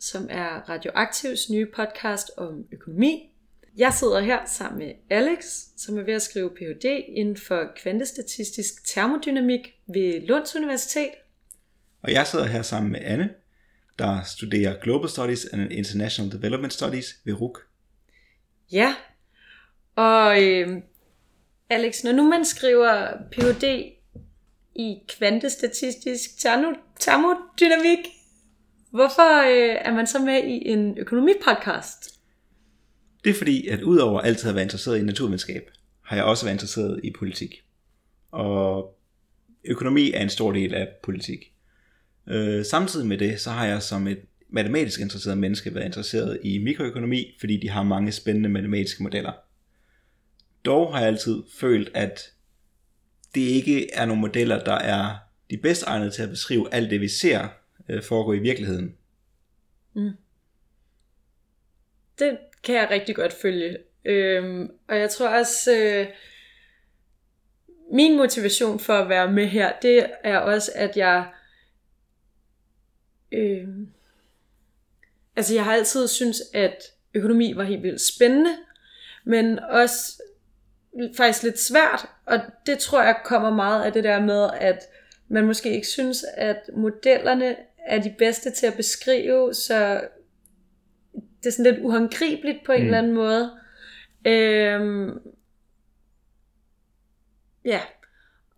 som er Radioaktivs nye podcast om økonomi. Jeg sidder her sammen med Alex, som er ved at skrive Ph.D. inden for kvantestatistisk termodynamik ved Lunds Universitet. Og jeg sidder her sammen med Anne, der studerer Global Studies and International Development Studies ved RUK. Ja, og øh, Alex, når nu man skriver Ph.D. i kvantestatistisk termodynamik, hvorfor øh, er man så med i en økonomipodcast? Det er fordi, at udover altid at være interesseret i naturvidenskab, har jeg også været interesseret i politik. Og økonomi er en stor del af politik. Øh, samtidig med det, så har jeg som et matematisk interesseret menneske været interesseret i mikroøkonomi, fordi de har mange spændende matematiske modeller. Dog har jeg altid følt, at det ikke er nogle modeller, der er de bedst egnede til at beskrive alt det, vi ser øh, foregå i virkeligheden. Mm. Det kan jeg rigtig godt følge. Øhm, og jeg tror også, øh, min motivation for at være med her, det er også, at jeg... Øh, altså jeg har altid synes at økonomi var helt vildt spændende, men også faktisk lidt svært, og det tror jeg kommer meget af det der med, at man måske ikke synes, at modellerne er de bedste til at beskrive, så det er sådan lidt uhåndgribeligt på en mm. eller anden måde. Øhm, ja,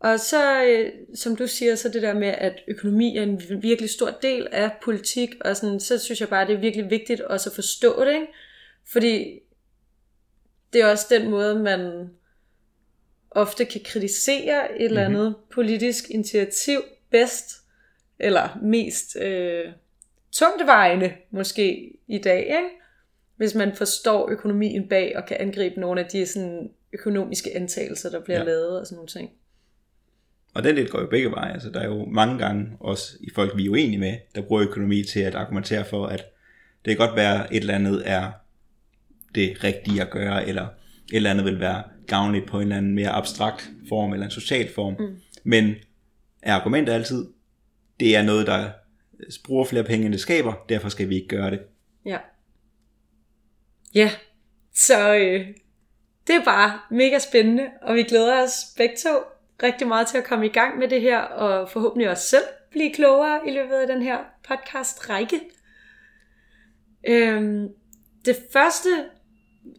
og så, øh, som du siger, så det der med, at økonomi er en virkelig stor del af politik, og sådan, så synes jeg bare, det er virkelig vigtigt også at forstå det, ikke? Fordi det er også den måde, man ofte kan kritisere et eller mhm. andet mm-hmm. politisk initiativ bedst, eller mest øh, tungtvejende måske i dag, ikke? hvis man forstår økonomien bag og kan angribe nogle af de sådan, økonomiske antagelser, der bliver ja. lavet og sådan nogle ting. Og den del går jo begge veje. Altså, der er jo mange gange også i folk, vi er uenige med, der bruger økonomi til at argumentere for, at det kan godt være, at et eller andet er det rigtige at gøre, eller et eller andet vil være gavnligt på en eller anden mere abstrakt form, eller en social form. Mm. Men er argumentet altid, det er noget, der bruger flere penge, end det skaber, derfor skal vi ikke gøre det. Ja. Ja, så øh, det er bare mega spændende, og vi glæder os begge to rigtig meget til at komme i gang med det her, og forhåbentlig også selv blive klogere i løbet af den her podcast-række. Øhm, det første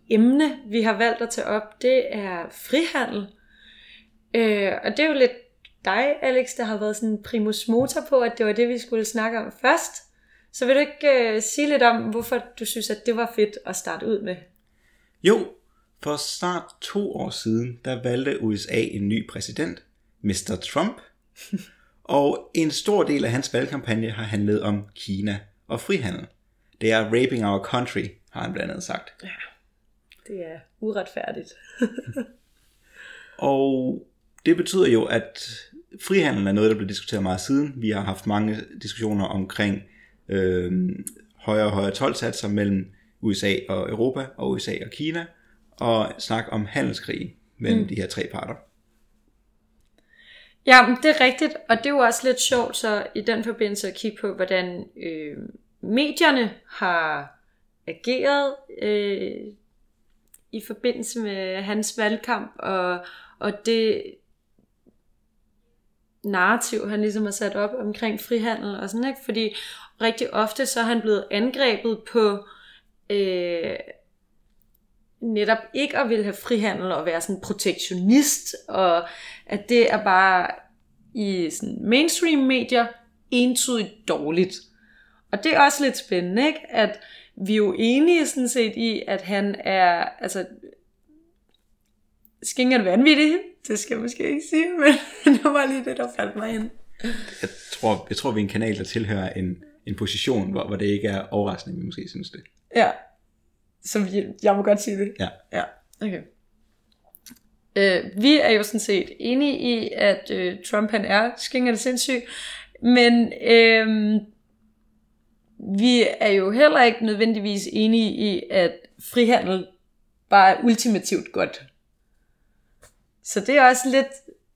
emne, vi har valgt at tage op, det er frihandel. Øh, og det er jo lidt dig, Alex, der har været sådan en primus motor på, at det var det, vi skulle snakke om først. Så vil du ikke uh, sige lidt om, hvorfor du synes, at det var fedt at starte ud med? Jo, for snart to år siden, der valgte USA en ny præsident, Mr. Trump. og en stor del af hans valgkampagne har handlet om Kina og frihandel. Det er raping our country, har han blandt andet sagt. Ja, det er uretfærdigt. og det betyder jo, at frihandel er noget, der bliver diskuteret meget siden. Vi har haft mange diskussioner omkring øh, højere og højere tolvsatser mellem USA og Europa og USA og Kina, og snak om handelskrig mellem mm. de her tre parter. Ja, det er rigtigt, og det er jo også lidt sjovt så i den forbindelse at kigge på, hvordan øh, medierne har ageret øh, i forbindelse med hans valgkamp, og, og det narrativ, han ligesom har sat op omkring frihandel og sådan, ikke? Fordi rigtig ofte så er han blevet angrebet på øh, netop ikke at ville have frihandel og være sådan protektionist, og at det er bare i sådan mainstream medier entydigt dårligt. Og det er også lidt spændende, ikke? At vi er jo enige sådan set i, at han er, altså, skingerne vanvittig, det skal jeg måske ikke sige, men det var lige det, der faldt mig ind. Jeg tror, jeg tror vi er en kanal, der tilhører en, en position, hvor, hvor det ikke er overraskende, vi måske synes det. Ja. Som jeg, jeg må godt sige det. Ja. Ja, okay. Øh, vi er jo sådan set enige i, at øh, Trump han er skingerne sindssyg, men øh, vi er jo heller ikke nødvendigvis enige i, at frihandel bare er ultimativt godt. Så det er også lidt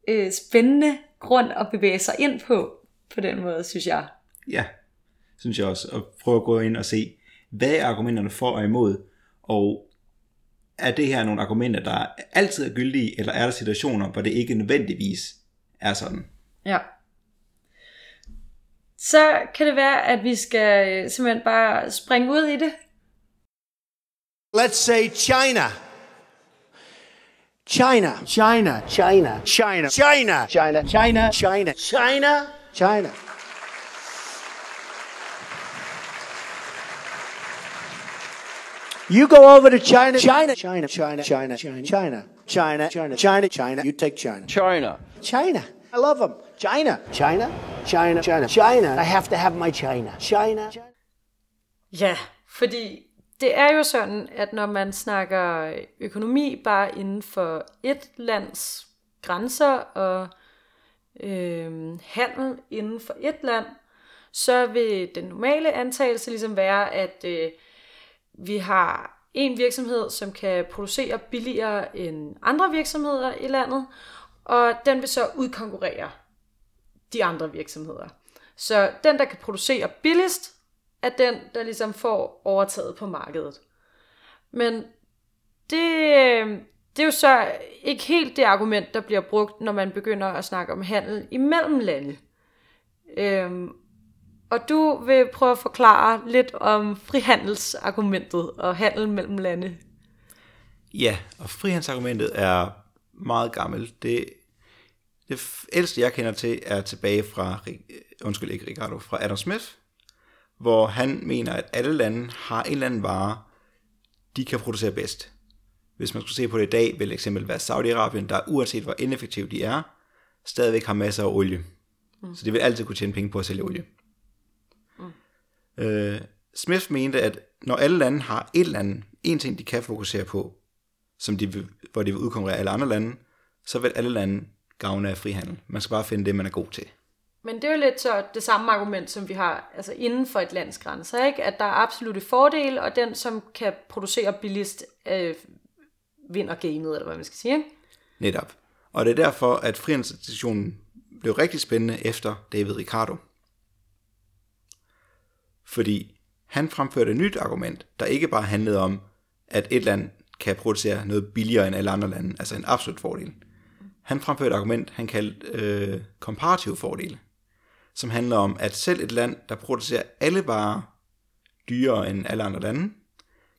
øh, spændende grund at bevæge sig ind på, på den måde, synes jeg. Ja, synes jeg også. Og prøve at gå ind og se, hvad er argumenterne for og imod, og er det her nogle argumenter, der altid er gyldige, eller er der situationer, hvor det ikke nødvendigvis er sådan? Ja. Så kan det være, at vi skal øh, simpelthen bare springe ud i det. Let's say China. China. China. China. China. China. China. China. China. China. China. You go over to China. China. China. China. China. China. China. China. China. China. China. You take China. China. China. I love them. China. China. China. China. China. I have to have my China. China. China. Ja, fordi det er jo sådan, at når man snakker økonomi bare inden for et lands grænser og øh, handel inden for et land, så vil den normale antagelse ligesom være, at øh, vi har en virksomhed, som kan producere billigere end andre virksomheder i landet, og den vil så udkonkurrere de andre virksomheder. Så den, der kan producere billigst, er den, der ligesom får overtaget på markedet. Men det, øh, det er jo så ikke helt det argument, der bliver brugt, når man begynder at snakke om handel imellem lande. Øhm, og du vil prøve at forklare lidt om frihandelsargumentet og handel mellem lande. Ja, og frihandelsargumentet er meget gammelt. Det, det ældste, jeg kender til, er tilbage fra, undskyld ikke Ricardo, fra Adam Smith, hvor han mener, at alle lande har en eller anden vare, de kan producere bedst. Hvis man skulle se på det i dag, vil eksempel være Saudi-Arabien, der uanset hvor ineffektiv de er, stadigvæk har masser af olie. Mm. Så de vil altid kunne tjene penge på at sælge olie. Mm. Øh, Smith mente, at når alle lande har et eller andet, en ting de kan fokusere på, som de vil, hvor de vil udkonkurrere alle andre lande, så vil alle lande gavne af frihandel. Man skal bare finde det, man er god til. Men det er jo lidt så det samme argument, som vi har altså inden for et lands grænser, ikke? at der er absolute fordele, og den, som kan producere billigst, øh, vinder gamet, eller hvad man skal sige. Ikke? Netop. Og det er derfor, at frihandelsdiskussionen blev rigtig spændende efter David Ricardo. Fordi han fremførte et nyt argument, der ikke bare handlede om, at et land kan producere noget billigere end alle andre lande, altså en absolut fordel. Han fremførte et argument, han kaldte øh, komparative fordele, som handler om, at selv et land, der producerer alle varer dyrere end alle andre lande,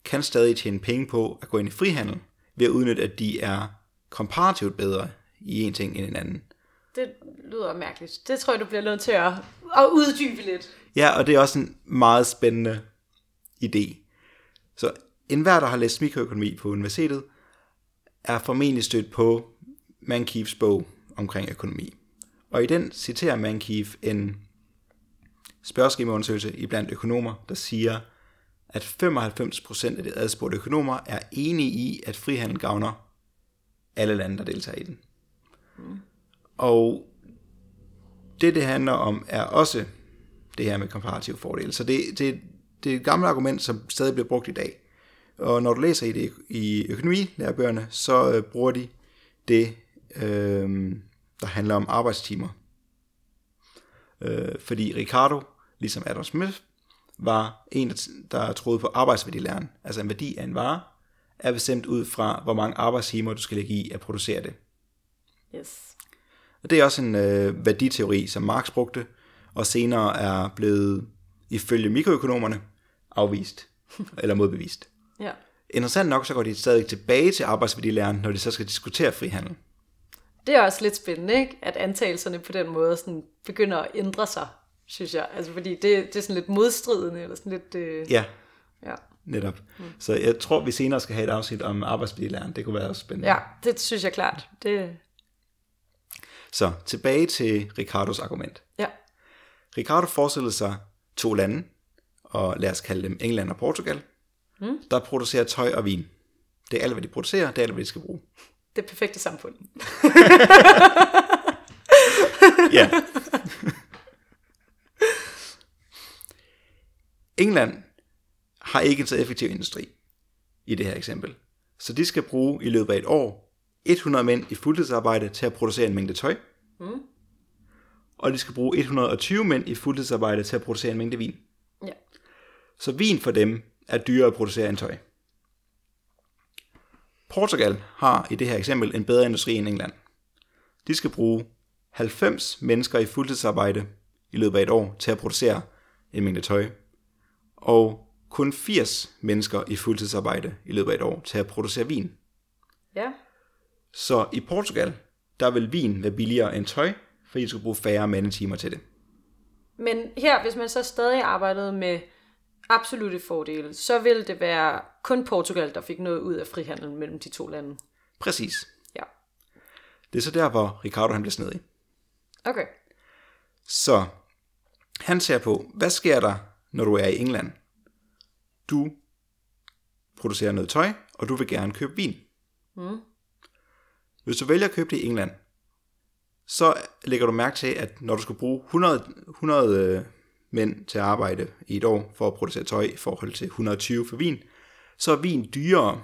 kan stadig tjene penge på at gå ind i frihandel, ved at udnytte, at de er komparativt bedre i en ting end en anden. Det lyder mærkeligt. Det tror jeg, du bliver nødt til at, at uddybe lidt. Ja, og det er også en meget spændende idé. Så enhver, der har læst mikroøkonomi på universitetet, er formentlig stødt på Mankeefs bog omkring økonomi. Og i den citerer Mankeef en spørgeskemaundersøgelse i blandt økonomer, der siger, at 95% af de adspurgte økonomer er enige i, at frihandel gavner alle lande, der deltager i den. Mm. Og det, det handler om, er også det her med komparative fordele. Så det, det, det er et gammelt argument, som stadig bliver brugt i dag. Og når du læser i det i økonomilærebøgerne, så øh, bruger de det, øh, der handler om arbejdstimer. Øh, fordi Ricardo, ligesom Adam Smith, var en, der troede på arbejdsværdilæren. Altså en værdi af en vare, er bestemt ud fra, hvor mange arbejdstimer du skal lægge i at producere det. Yes. Og det er også en øh, værditeori, som Marx brugte, og senere er blevet, ifølge mikroøkonomerne, afvist eller modbevist. Ja. Interessant nok, så går de stadig tilbage til arbejdsværdilæren, når de så skal diskutere frihandel. Det er også lidt spændende, ikke? at antagelserne på den måde sådan begynder at ændre sig, synes jeg. Altså, fordi det, det er sådan lidt modstridende, eller sådan lidt... Øh, Ja, ja. netop. Mm. Så jeg tror, vi senere skal have et afsnit om arbejdsværdilæren. Det kunne være også spændende. ja, det synes jeg klart. Det, Så tilbage til Ricardos argument. ja. Ricardo forestillede sig to lande, og lad os kalde dem England og Portugal, mm. der producerer tøj og vin. Det er alt, hvad de producerer, det er alt, hvad de skal bruge. Det perfekte samfund. Ja. England har ikke en så effektiv industri i det her eksempel. Så de skal bruge i løbet af et år 100 mænd i fuldtidsarbejde til at producere en mængde tøj. Mm. Og de skal bruge 120 mænd i fuldtidsarbejde til at producere en mængde vin. Ja. Så vin for dem er dyrere at producere end tøj. Portugal har i det her eksempel en bedre industri end England. De skal bruge 90 mennesker i fuldtidsarbejde i løbet af et år til at producere en mængde tøj, og kun 80 mennesker i fuldtidsarbejde i løbet af et år til at producere vin. Ja. Så i Portugal, der vil vin være billigere end tøj, fordi de skal bruge færre mandetimer til det. Men her, hvis man så stadig arbejdede med absolute fordele, så ville det være kun Portugal, der fik noget ud af frihandlen mellem de to lande. Præcis. Ja. Det er så der, hvor Ricardo han bliver snedig. Okay. Så han ser på, hvad sker der, når du er i England? Du producerer noget tøj, og du vil gerne købe vin. Mm. Hvis du vælger at købe det i England, så lægger du mærke til, at når du skal bruge 100, 100 øh, mænd til at arbejde i et år for at producere tøj i forhold til 120 for vin, så er vin dyrere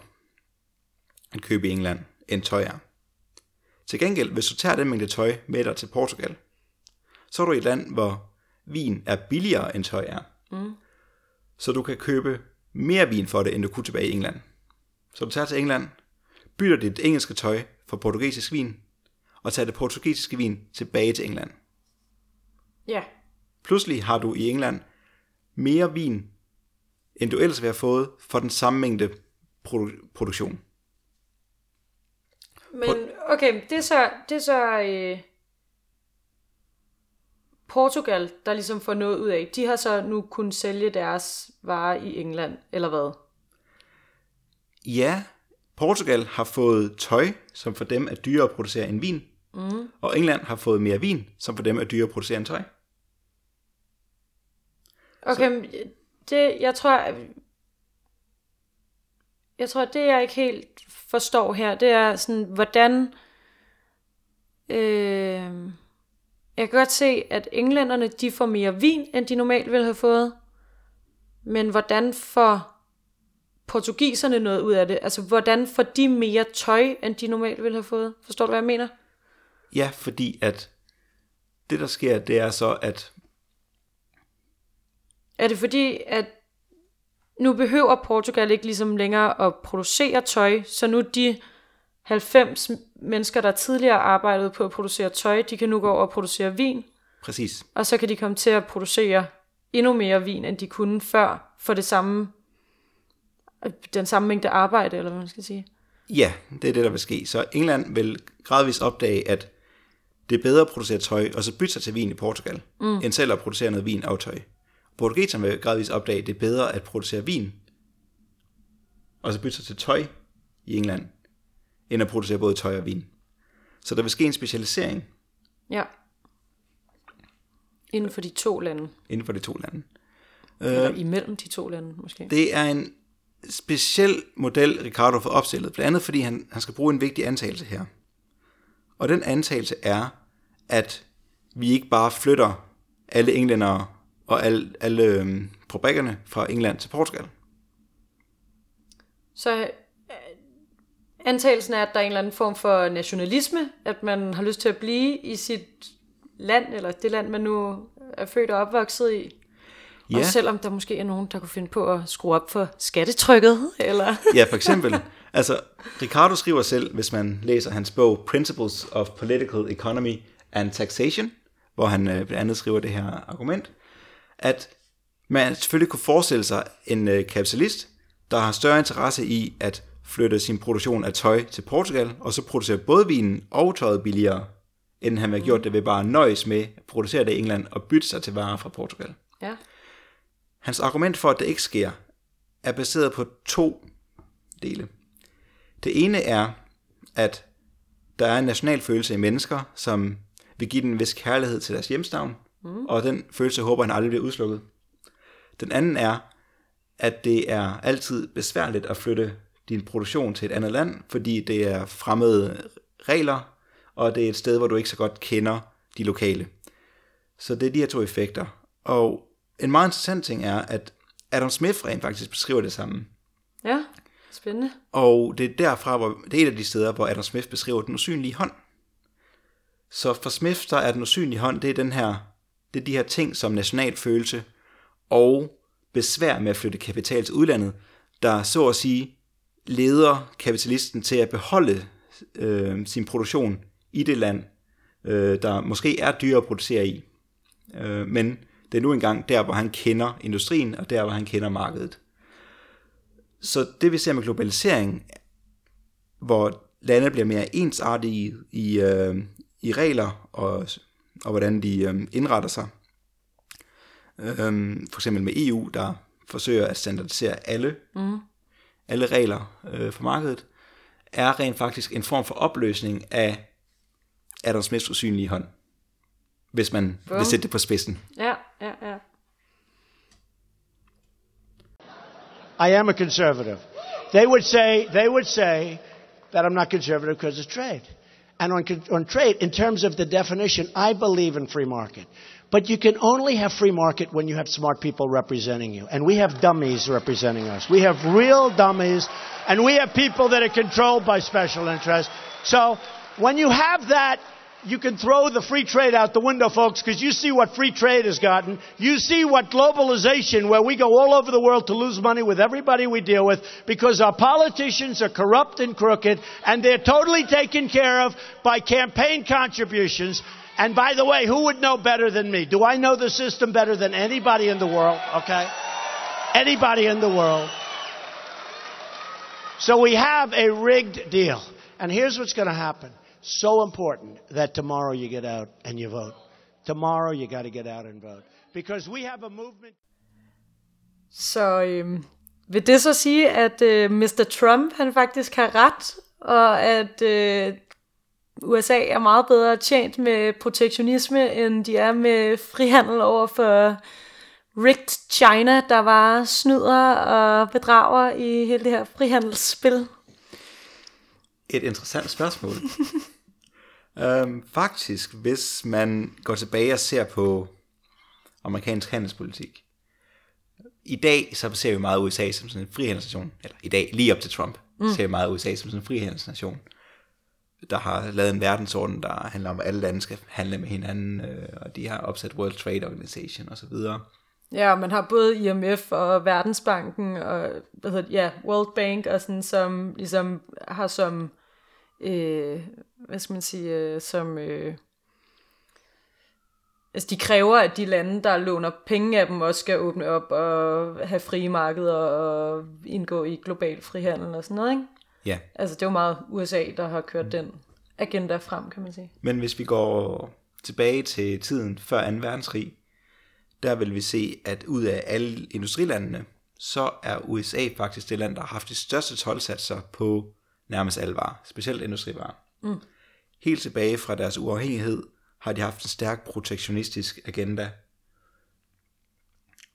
at købe i England, end tøj er. Til gengæld, hvis du tager den mængde tøj med dig til Portugal, så er du i et land, hvor vin er billigere end tøj er. Mm. Så du kan købe mere vin for det, end du kunne tilbage i England. Så du tager til England, bytter dit engelske tøj for portugisisk vin, og tager det portugisiske vin tilbage til England. Ja. Pludselig har du i England mere vin, end du ellers ville have fået for den samme mængde produ- produktion. Men okay, det er så, det er så øh, Portugal, der ligesom får noget ud af. De har så nu kunnet sælge deres varer i England, eller hvad? Ja, Portugal har fået tøj, som for dem er dyrere at producere end vin. Mm. Og England har fået mere vin, som for dem er dyrere at producere end tøj. Okay, men det, jeg tror, jeg tror, det jeg ikke helt forstår her, det er sådan, hvordan, øh, jeg kan godt se, at englænderne, de får mere vin, end de normalt ville have fået, men hvordan får portugiserne noget ud af det? Altså, hvordan får de mere tøj, end de normalt ville have fået? Forstår du, hvad jeg mener? Ja, fordi at det der sker, det er så, at Er det fordi, at nu behøver Portugal ikke ligesom længere at producere tøj, så nu de 90 mennesker, der tidligere arbejdede på at producere tøj, de kan nu gå over og producere vin, præcis, og så kan de komme til at producere endnu mere vin, end de kunne før, for det samme, den samme mængde arbejde, eller hvad man skal sige. ja, det er det, der vil ske. Så England vil gradvist opdage, at det er bedre at producere tøj, og så bytte sig til vin i Portugal, mm. end selv at producere noget vin og tøj. Portugiserne vil gradvist opdage, at det er bedre at producere vin, og så bytte sig til tøj i England, end at producere både tøj og vin. Så der vil ske en specialisering Ja. Inden for de to lande. inden for de to lande. Eller imellem de to lande, måske. Det er en speciel model, Ricardo får opstillet, blandt andet fordi han, han skal bruge en vigtig antagelse her. Og den antagelse er, at vi ikke bare flytter alle englændere og alle, alle øhm, fabrikkerne fra England til Portugal. Så øh, antagelsen er, at der er en eller anden form for nationalisme, at man har lyst til at blive i sit land, eller det land, man nu er født og opvokset i. Ja. Og selvom der måske er nogen, der kunne finde på at skrue op for skattetrykket, eller... Ja, for eksempel. altså, Ricardo skriver selv, hvis man læser hans bog Principles of Political Economy and Taxation, hvor han øh, blandt andet skriver det her argument, at man selvfølgelig kunne forestille sig en øh, kapitalist, der har større interesse i at flytte sin produktion af tøj til Portugal, og så producere både vinen og tøjet billigere, end han ville have gjort det ved bare nøjes med at producere det i England og bytte sig til varer fra Portugal. Ja. Hans argument for, at det ikke sker, er baseret på to dele. Det ene er, at der er en national følelse i mennesker, som vil give den en vis kærlighed til deres hjemstavn, mm. og den følelse håber han aldrig bliver udslukket. Den anden er, at det er altid besværligt at flytte din produktion til et andet land, fordi det er fremmede regler, og det er et sted, hvor du ikke så godt kender de lokale. Så det er de her to effekter. Og en meget interessant ting er, at Adam Smith rent faktisk beskriver det samme. Ja, spændende. Og det er derfra, hvor det er et af de steder, hvor Adam Smith beskriver den usynlige hånd. Så for Smith, så er den usynlige hånd, det er den her, det er de her ting som nationalfølelse og besvær med at flytte kapital til udlandet, der så at sige leder kapitalisten til at beholde øh, sin produktion i det land, øh, der måske er dyrere at producere i. Øh, men det er nu engang der, hvor han kender industrien, og der, hvor han kender markedet. Så det vi ser med globalisering, hvor lande bliver mere ensartige i, øh, i regler og, og hvordan de øh, indretter sig. Øh, for eksempel med EU, der forsøger at standardisere alle, mm. alle regler øh, for markedet, er rent faktisk en form for opløsning af Adam Smiths usynlige hånd. Hvis man Bum. vil sætte det på spidsen. Ja, ja, ja. I am a conservative. They would say, they would say that I'm not conservative because of trade. And on, on trade, in terms of the definition, I believe in free market. But you can only have free market when you have smart people representing you. And we have dummies representing us. We have real dummies, and we have people that are controlled by special interests. So when you have that, you can throw the free trade out the window, folks, because you see what free trade has gotten. You see what globalization, where we go all over the world to lose money with everybody we deal with, because our politicians are corrupt and crooked, and they're totally taken care of by campaign contributions. And by the way, who would know better than me? Do I know the system better than anybody in the world? Okay? Anybody in the world. So we have a rigged deal. And here's what's going to happen. So important that tomorrow you get out and you vote. Tomorrow you got to get out and vote. Because we have a movement. Så øhm, vil det så sige, at øh, Mr. Trump han faktisk har ret, og at øh, USA er meget bedre tjent med protektionisme, end de er med frihandel over for rigged China, der var snyder og bedrager i hele det her frihandelsspil. Et interessant spørgsmål. øhm, faktisk, hvis man går tilbage og ser på amerikansk handelspolitik, i dag så ser vi meget USA som sådan en frihandelsnation, eller i dag, lige op til Trump, mm. ser vi meget USA som sådan en frihandelsnation, der har lavet en verdensorden, der handler om, at alle lande skal handle med hinanden, øh, og de har opsat World Trade Organization osv. Ja, man har både IMF og Verdensbanken og hvad hedder det, ja, World Bank og sådan, som ligesom har som, øh, hvad skal man sige, øh, som, øh, altså de kræver, at de lande, der låner penge af dem, også skal åbne op og have frie markeder og indgå i global frihandel og sådan noget, ikke? Ja, Altså det er jo meget USA, der har kørt den agenda frem, kan man sige. Men hvis vi går tilbage til tiden før 2. verdenskrig, der vil vi se, at ud af alle industrilandene, så er USA faktisk det land, der har haft de største tolvsatser på nærmest alle varer, specielt industrivarer. Mm. Helt tilbage fra deres uafhængighed har de haft en stærk protektionistisk agenda.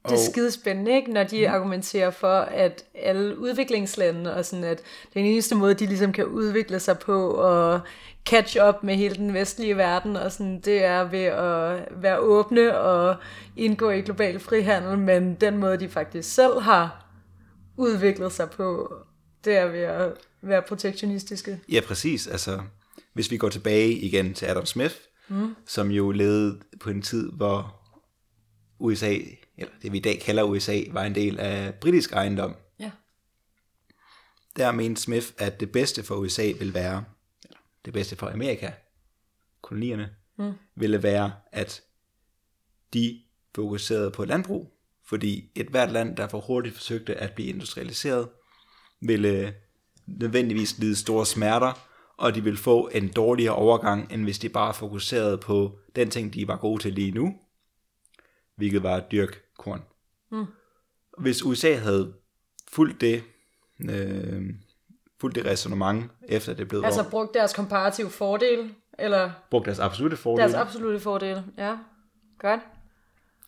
Det er skide spændende, ikke? når de argumenterer for, at alle udviklingslande, og sådan at den eneste måde, de ligesom kan udvikle sig på og catch up med hele den vestlige verden, og sådan, det er ved at være åbne og indgå i global frihandel, men den måde, de faktisk selv har udviklet sig på, det er ved at være protektionistiske. Ja, præcis. Altså, hvis vi går tilbage igen til Adam Smith, mm. som jo levede på en tid, hvor USA, eller det vi i dag kalder USA, var en del af britisk ejendom. Ja. Der mente Smith, at det bedste for USA ville være, eller det bedste for Amerika, kolonierne, mm. ville være, at de fokuserede på landbrug, fordi et hvert land, der for hurtigt forsøgte at blive industrialiseret, ville nødvendigvis lide store smerter, og de ville få en dårligere overgang, end hvis de bare fokuserede på den ting, de var gode til lige nu, hvilket var at dyrke korn. Mm. Hvis USA havde fulgt det, øh, fulgt det resonemang, efter det blev Altså brugt deres komparative fordel, eller brugt deres absolute fordel, deres absolute fordel. Ja, godt.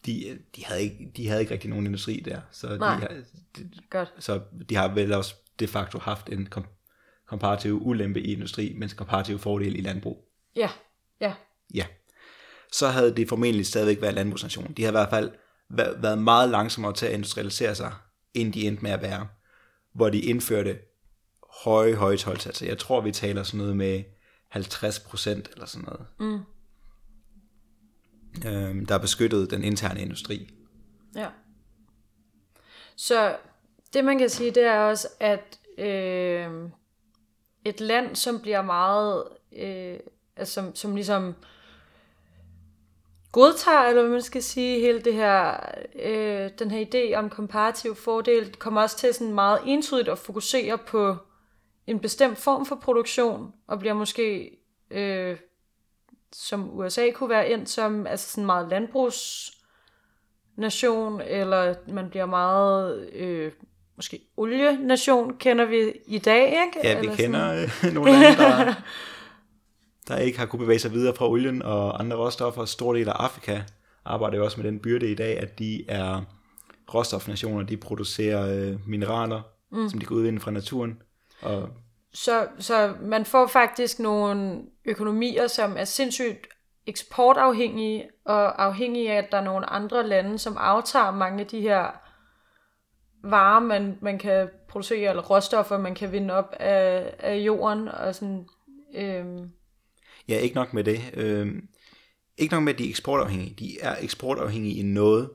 De, de, havde ikke, de havde ikke rigtig nogen industri der, så de, Nej. har, de, Godt. så de har vel også de facto haft en kom, komparativ ulempe i industri, men en komparativ fordel i landbrug. Ja, ja. Ja. Så havde de formentlig stadigvæk været landbrugsnation. De har i hvert fald væ- været meget langsommere til at industrialisere sig, end de endte med at være. Hvor de indførte høje, høje tolvsatser. Jeg tror, vi taler sådan noget med 50 procent eller sådan noget. Mm øh, der beskyttede den interne industri. Ja. Så det man kan sige, det er også, at øh, et land, som bliver meget, øh, altså, som, som ligesom godtager, eller hvad man skal sige, hele det her, øh, den her idé om komparativ fordel, kommer også til sådan meget entydigt at fokusere på en bestemt form for produktion, og bliver måske, øh, som USA kunne være ind som, altså sådan meget landbrugs nation, eller man bliver meget, øh, måske olienation, kender vi i dag, ikke? Ja, vi eller kender øh, nogle lande, der, der ikke har kunne bevæge sig videre fra olien og andre råstoffer. Stor del af Afrika arbejder jo også med den byrde i dag, at de er råstofnationer. De producerer øh, mineraler, mm. som de kan udvinde fra naturen. Og så, så man får faktisk nogle økonomier, som er sindssygt eksportafhængige, og afhængige af, at der er nogle andre lande, som aftager mange af de her varer, man, man kan producere, eller råstoffer, man kan vinde op af, af jorden, og sådan, øhm, ja, ikke nok med det. Øhm, ikke nok med, at de er eksportafhængige. De er eksportafhængige i noget,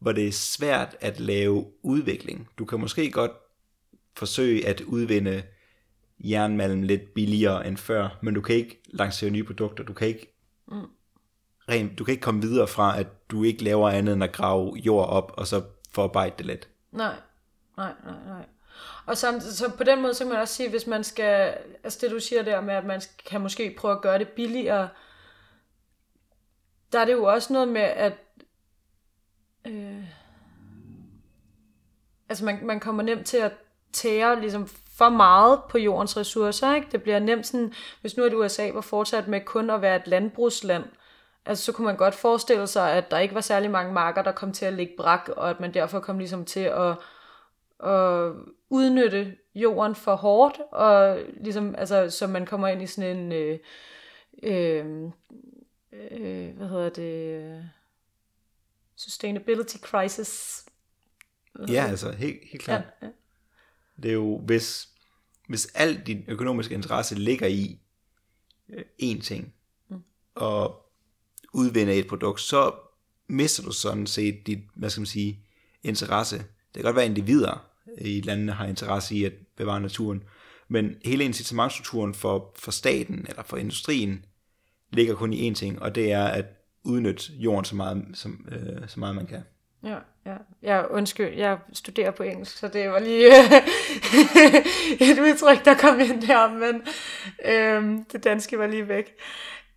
hvor det er svært at lave udvikling. Du kan måske godt forsøge at udvinde jernmalm lidt billigere end før, men du kan ikke lancere nye produkter. Du kan ikke Mm. rent, du kan ikke komme videre fra, at du ikke laver andet end at grave jord op, og så forarbejde det lidt. Nej, nej, nej, nej. Og samtidig, så på den måde, så kan man også sige, hvis man skal, altså det du siger der med, at man kan måske prøve at gøre det billigere, der er det jo også noget med, at øh, altså man, man kommer nemt til at tære ligesom for meget på jordens ressourcer, ikke? Det bliver nemt sådan, hvis nu at USA var fortsat med kun at være et landbrugsland, altså så kunne man godt forestille sig, at der ikke var særlig mange marker, der kom til at ligge brak, og at man derfor kom ligesom til at, at udnytte jorden for hårdt, og ligesom, altså, så man kommer ind i sådan en, øh, øh, øh, hvad hedder det, øh, sustainability crisis. Ja, altså helt, helt klart. Ja, ja. Det er jo, hvis, hvis al din økonomiske interesse ligger i øh, én ting, mm. og udvinde et produkt, så mister du sådan set dit, hvad skal man sige, interesse. Det kan godt være, at individer i landene har interesse i at bevare naturen, men hele incitamentstrukturen for, for staten eller for industrien ligger kun i én ting, og det er at udnytte jorden så meget, som, øh, så meget man kan. Ja, ja. Jeg undskyld, jeg studerer på engelsk, så det var lige et udtryk, der kom ind der, men øhm, det danske var lige væk.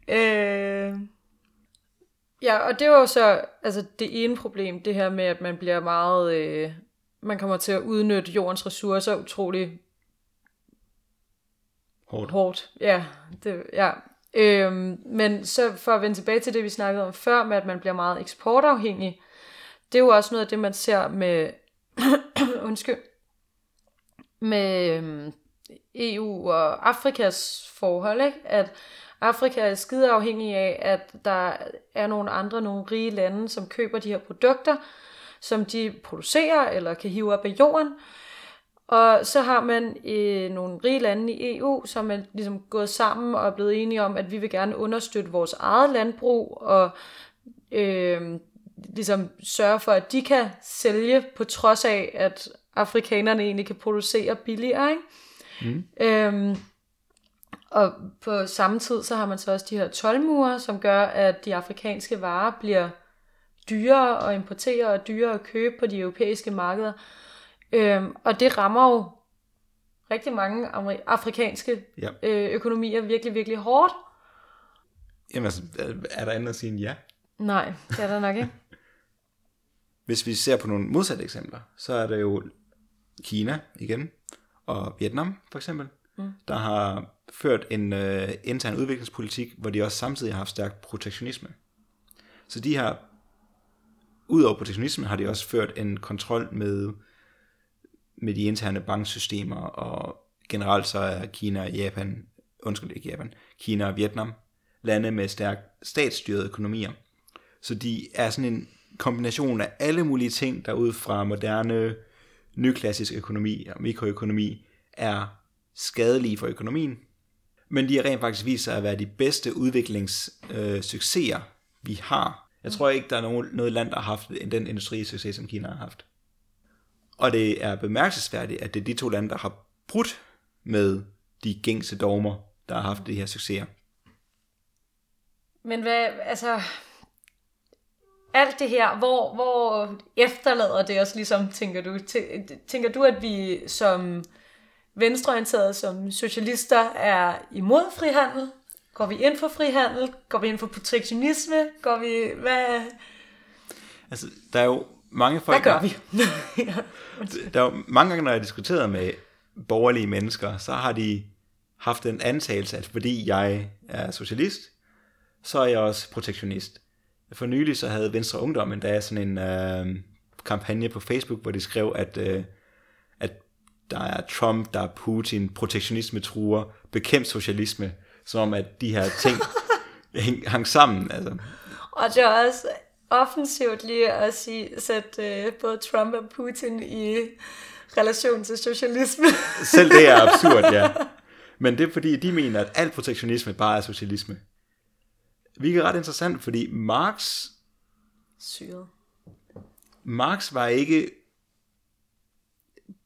Øh, ja, og det var jo så altså det ene problem, det her med, at man bliver meget, øh, man kommer til at udnytte jordens ressourcer utrolig Hårdt. hårdt. Ja, det, ja. Øhm, men så for at vende tilbage til det, vi snakkede om før, med at man bliver meget eksportafhængig, det er jo også noget af det, man ser med, undskyld, med øhm, EU og Afrikas forhold, ikke? at Afrika er skide afhængig af, at der er nogle andre, nogle rige lande, som køber de her produkter, som de producerer eller kan hive op af jorden. Og så har man øh, nogle rige lande i EU, som er ligesom gået sammen og er blevet enige om, at vi vil gerne understøtte vores eget landbrug og øh, ligesom sørge for, at de kan sælge på trods af, at afrikanerne egentlig kan producere billigere. Ikke? Mm. Øhm, og på samme tid, så har man så også de her tolvmure, som gør, at de afrikanske varer bliver dyrere at importere og dyrere at købe på de europæiske markeder. Øhm, og det rammer jo rigtig mange afrikanske Ja. øh, økonomier virkelig, virkelig hårdt. Jamen altså, er- er der andet at sige end ja? Nej, det er der nok ikke. Hvis vi ser på nogle modsatte eksempler, så er der jo Kina igen, og Vietnam for eksempel, mm. der har ført en øh, intern udviklingspolitik, hvor de også samtidig har haft stærk protektionisme. Så de har udover protektionisme har de også ført en kontrol med, med de interne banksystemer, og generelt så er Kina og Japan, undskyld ikke Japan, Kina og Vietnam, lande med stærk statsstyrede økonomier. Så de er sådan en kombination af alle mulige ting, der ud fra moderne, nyklassisk økonomi og mikroøkonomi er skadelige for økonomien, men de har rent faktisk vist sig at være de bedste udviklingssucceser, øh, vi har. Jeg tror ikke, der er nogen, noget land, der har haft den industrisucces, som Kina har haft. Og det er bemærkelsesværdigt, at det er de to lande, der har brudt med de gængse dogmer, der har haft de her succeser. Men hvad, altså, alt det her, hvor, hvor efterlader det os ligesom, tænker du? Tænker du, at vi som venstreorienterede, som socialister er imod frihandel? Går vi ind for frihandel? Går vi ind for protektionisme? Går vi, hvad... Altså, der er jo mange folk... Hvad gør vi? der er jo mange gange, når jeg har diskuteret med borgerlige mennesker, så har de haft en antagelse, at fordi jeg er socialist, så er jeg også protektionist. For nylig så havde Venstre Ungdom endda sådan en øh, kampagne på Facebook, hvor de skrev, at, øh, at der er Trump, der er Putin, protektionisme truer, bekæmp socialisme, som om at de her ting hang, hang sammen. Altså. Og det er også offensivt lige at sige, sætte øh, både Trump og Putin i relation til socialisme. Selv det er absurd, ja. Men det er fordi, de mener, at al protektionisme bare er socialisme. Hvilket er ret interessant, fordi Marx... Syret. Marx var ikke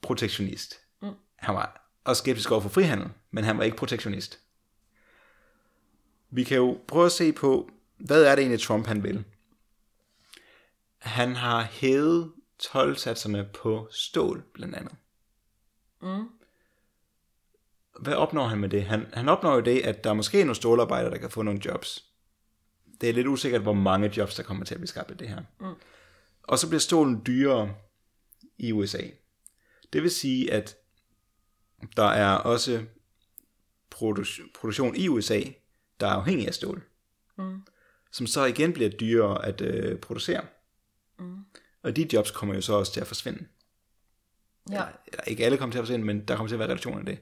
protektionist. Mm. Han var også skeptisk over for frihandel, men han var ikke protektionist. Vi kan jo prøve at se på, hvad er det egentlig Trump han vil? Han har hævet 12-satserne på stål, blandt andet. Mm. Hvad opnår han med det? Han, han opnår jo det, at der er måske nogle stålarbejdere, der kan få nogle jobs. Det er lidt usikkert, hvor mange jobs, der kommer til at blive skabt af det her. Mm. Og så bliver stålen dyrere i USA. Det vil sige, at der er også produktion i USA, der er afhængig af stål. Mm. Som så igen bliver dyrere at øh, producere. Mm. Og de jobs kommer jo så også til at forsvinde. Ja. Eller, eller ikke alle kommer til at forsvinde, men der kommer til at være reduktion af det.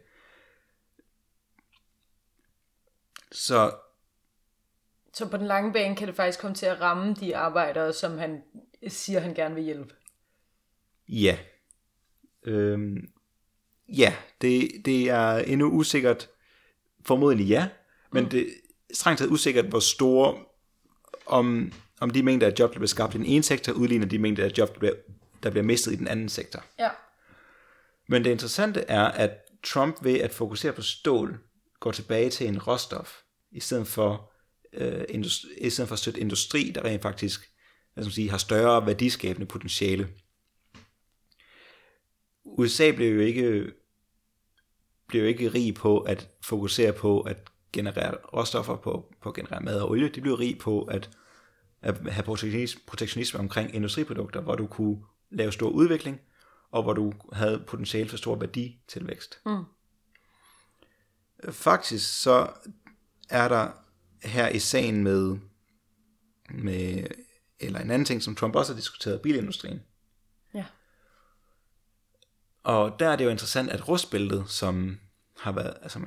Så så på den lange bane kan det faktisk komme til at ramme de arbejdere, som han siger, han gerne vil hjælpe. Ja. Øhm, ja, det, det er endnu usikkert. Formodentlig ja, men mm. det er strengt taget usikkert, hvor store, om, om de mængder af job, der bliver skabt i den ene sektor, udligner de mængder af job, der bliver, der bliver mistet i den anden sektor. Ja. Men det interessante er, at Trump ved at fokusere på stål, går tilbage til en råstof, i stedet for øh, industri, i stedet for at støtte industri, der rent faktisk hvad skal man sige, har større værdiskabende potentiale. USA blev jo ikke blev jo ikke rig på at fokusere på at generere råstoffer på, på at generere mad og olie. De blev rig på at, at have protektionisme, protektionisme omkring industriprodukter, hvor du kunne lave stor udvikling, og hvor du havde potentiale for stor værditilvækst. Mm. Faktisk så er der her i sagen med, med, eller en anden ting, som Trump også har diskuteret, bilindustrien. Ja. Og der er det jo interessant, at rustbæltet, som har været altså,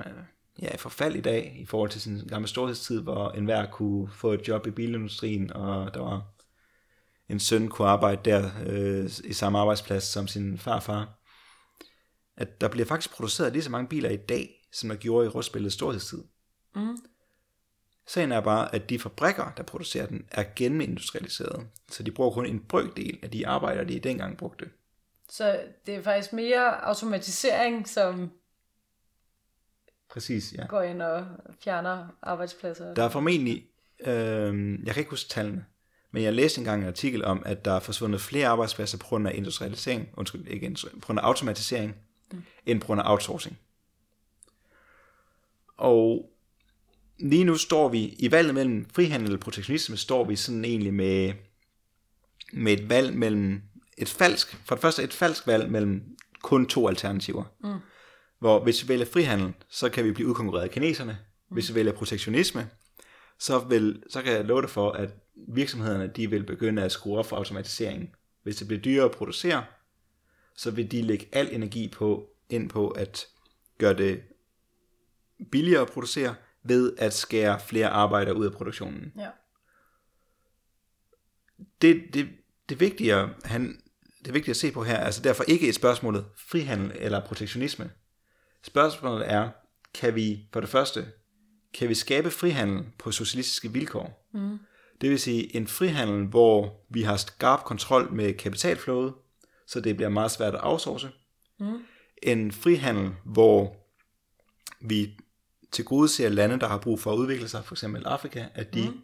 ja, i forfald i dag, i forhold til sin gamle storhedstid, hvor enhver kunne få et job i bilindustrien, og der var en søn kunne arbejde der øh, i samme arbejdsplads som sin farfar, at der bliver faktisk produceret lige så mange biler i dag, som der gjorde i rustbæltets storhedstid. Mm. Sagen er bare, at de fabrikker, der producerer den, er genindustrialiseret. Så de bruger kun en brøkdel af de arbejder, de dengang brugte. Så det er faktisk mere automatisering, som Præcis, ja. går ind og fjerner arbejdspladser. Der er formentlig, øh, jeg kan ikke huske tallene, men jeg læste engang en artikel om, at der er forsvundet flere arbejdspladser på grund af industrialisering, undskyld, ikke på grund af automatisering, mm. end på grund af outsourcing. Og lige nu står vi i valget mellem frihandel og protektionisme, står vi sådan egentlig med, med et valg mellem et falsk, for det første et falsk valg mellem kun to alternativer. Mm. Hvor hvis vi vælger frihandel, så kan vi blive udkonkurreret af kineserne. Mm. Hvis vi vælger protektionisme, så, vil, så kan jeg love dig for, at virksomhederne de vil begynde at skrue op for automatiseringen. Hvis det bliver dyrere at producere, så vil de lægge al energi på ind på at gøre det billigere at producere ved at skære flere arbejdere ud af produktionen. Ja. Det, det, det vigtige, han, det vigtige at se på her er altså derfor ikke et spørgsmål frihandel eller protektionisme. Spørgsmålet er, kan vi for det første, kan vi skabe frihandel på socialistiske vilkår? Mm. Det vil sige en frihandel, hvor vi har skarp kontrol med kapitalflowet, så det bliver meget svært at outsource. Mm. En frihandel, hvor vi til gode ser lande, der har brug for at udvikle sig, for eksempel Afrika, at de mm.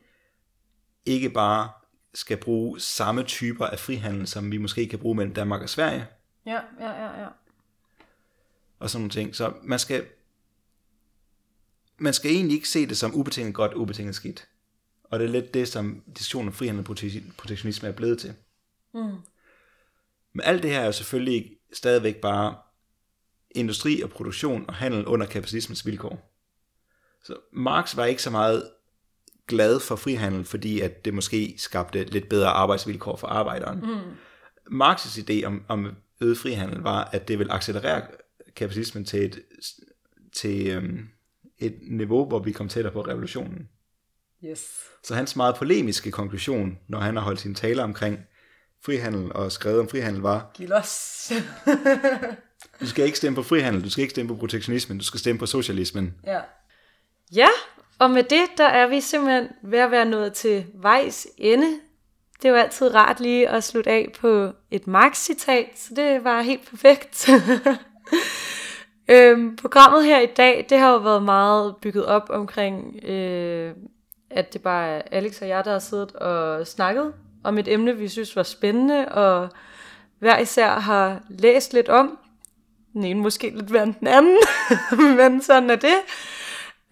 ikke bare skal bruge samme typer af frihandel, som vi måske kan bruge mellem Danmark og Sverige. Ja, ja, ja, ja. Og sådan nogle ting. Så man skal, man skal egentlig ikke se det som ubetinget godt, ubetinget skidt. Og det er lidt det, som diskussionen om frihandel og protektionisme er blevet til. Mm. Men alt det her er jo selvfølgelig stadigvæk bare industri og produktion og handel under kapitalismens vilkår. Så Marx var ikke så meget glad for frihandel, fordi at det måske skabte lidt bedre arbejdsvilkår for arbejderen. Mm. Marx' idé om, om øget frihandel var, at det vil accelerere kapitalismen til et, til, øhm, et niveau, hvor vi kom tættere på revolutionen. Yes. Så hans meget polemiske konklusion, når han har holdt sine taler omkring frihandel og skrevet om frihandel, var... Giv du skal ikke stemme på frihandel, du skal ikke stemme på protektionismen, du skal stemme på socialismen. Ja. Ja, og med det, der er vi simpelthen ved at være nået til vejs ende. Det er jo altid rart lige at slutte af på et Marx-citat, så det var helt perfekt. øhm, programmet her i dag, det har jo været meget bygget op omkring, øh, at det bare er Alex og jeg, der har siddet og snakket om et emne, vi synes var spændende, og hver især har læst lidt om. Den ene måske lidt værd den anden, men sådan er det.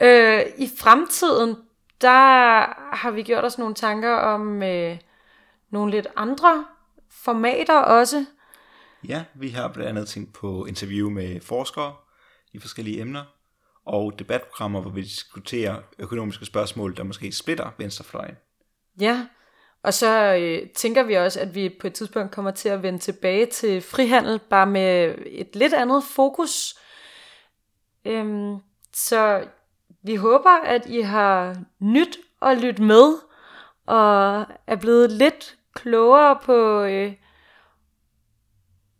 Øh, I fremtiden, der har vi gjort os nogle tanker om øh, nogle lidt andre formater også. Ja, vi har blandt andet tænkt på interview med forskere i forskellige emner, og debatprogrammer, hvor vi diskuterer økonomiske spørgsmål, der måske splitter venstrefløjen. Ja, og så øh, tænker vi også, at vi på et tidspunkt kommer til at vende tilbage til frihandel, bare med et lidt andet fokus. Øhm, så vi håber, at I har nyt at lytte med, og er blevet lidt klogere på, øh,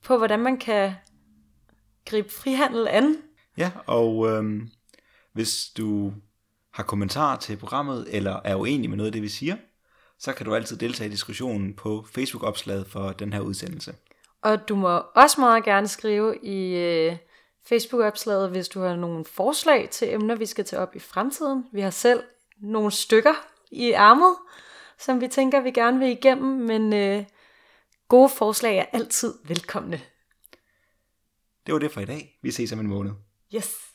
på hvordan man kan gribe frihandel an. Ja, og øh, hvis du har kommentarer til programmet, eller er uenig med noget af det, vi siger, så kan du altid deltage i diskussionen på Facebook-opslaget for den her udsendelse. Og du må også meget gerne skrive i øh, Facebook-opslaget, hvis du har nogle forslag til emner, vi skal tage op i fremtiden. Vi har selv nogle stykker i ærmet, som vi tænker, vi gerne vil igennem, men øh, gode forslag er altid velkomne. Det var det for i dag. Vi ses om en måned. Yes.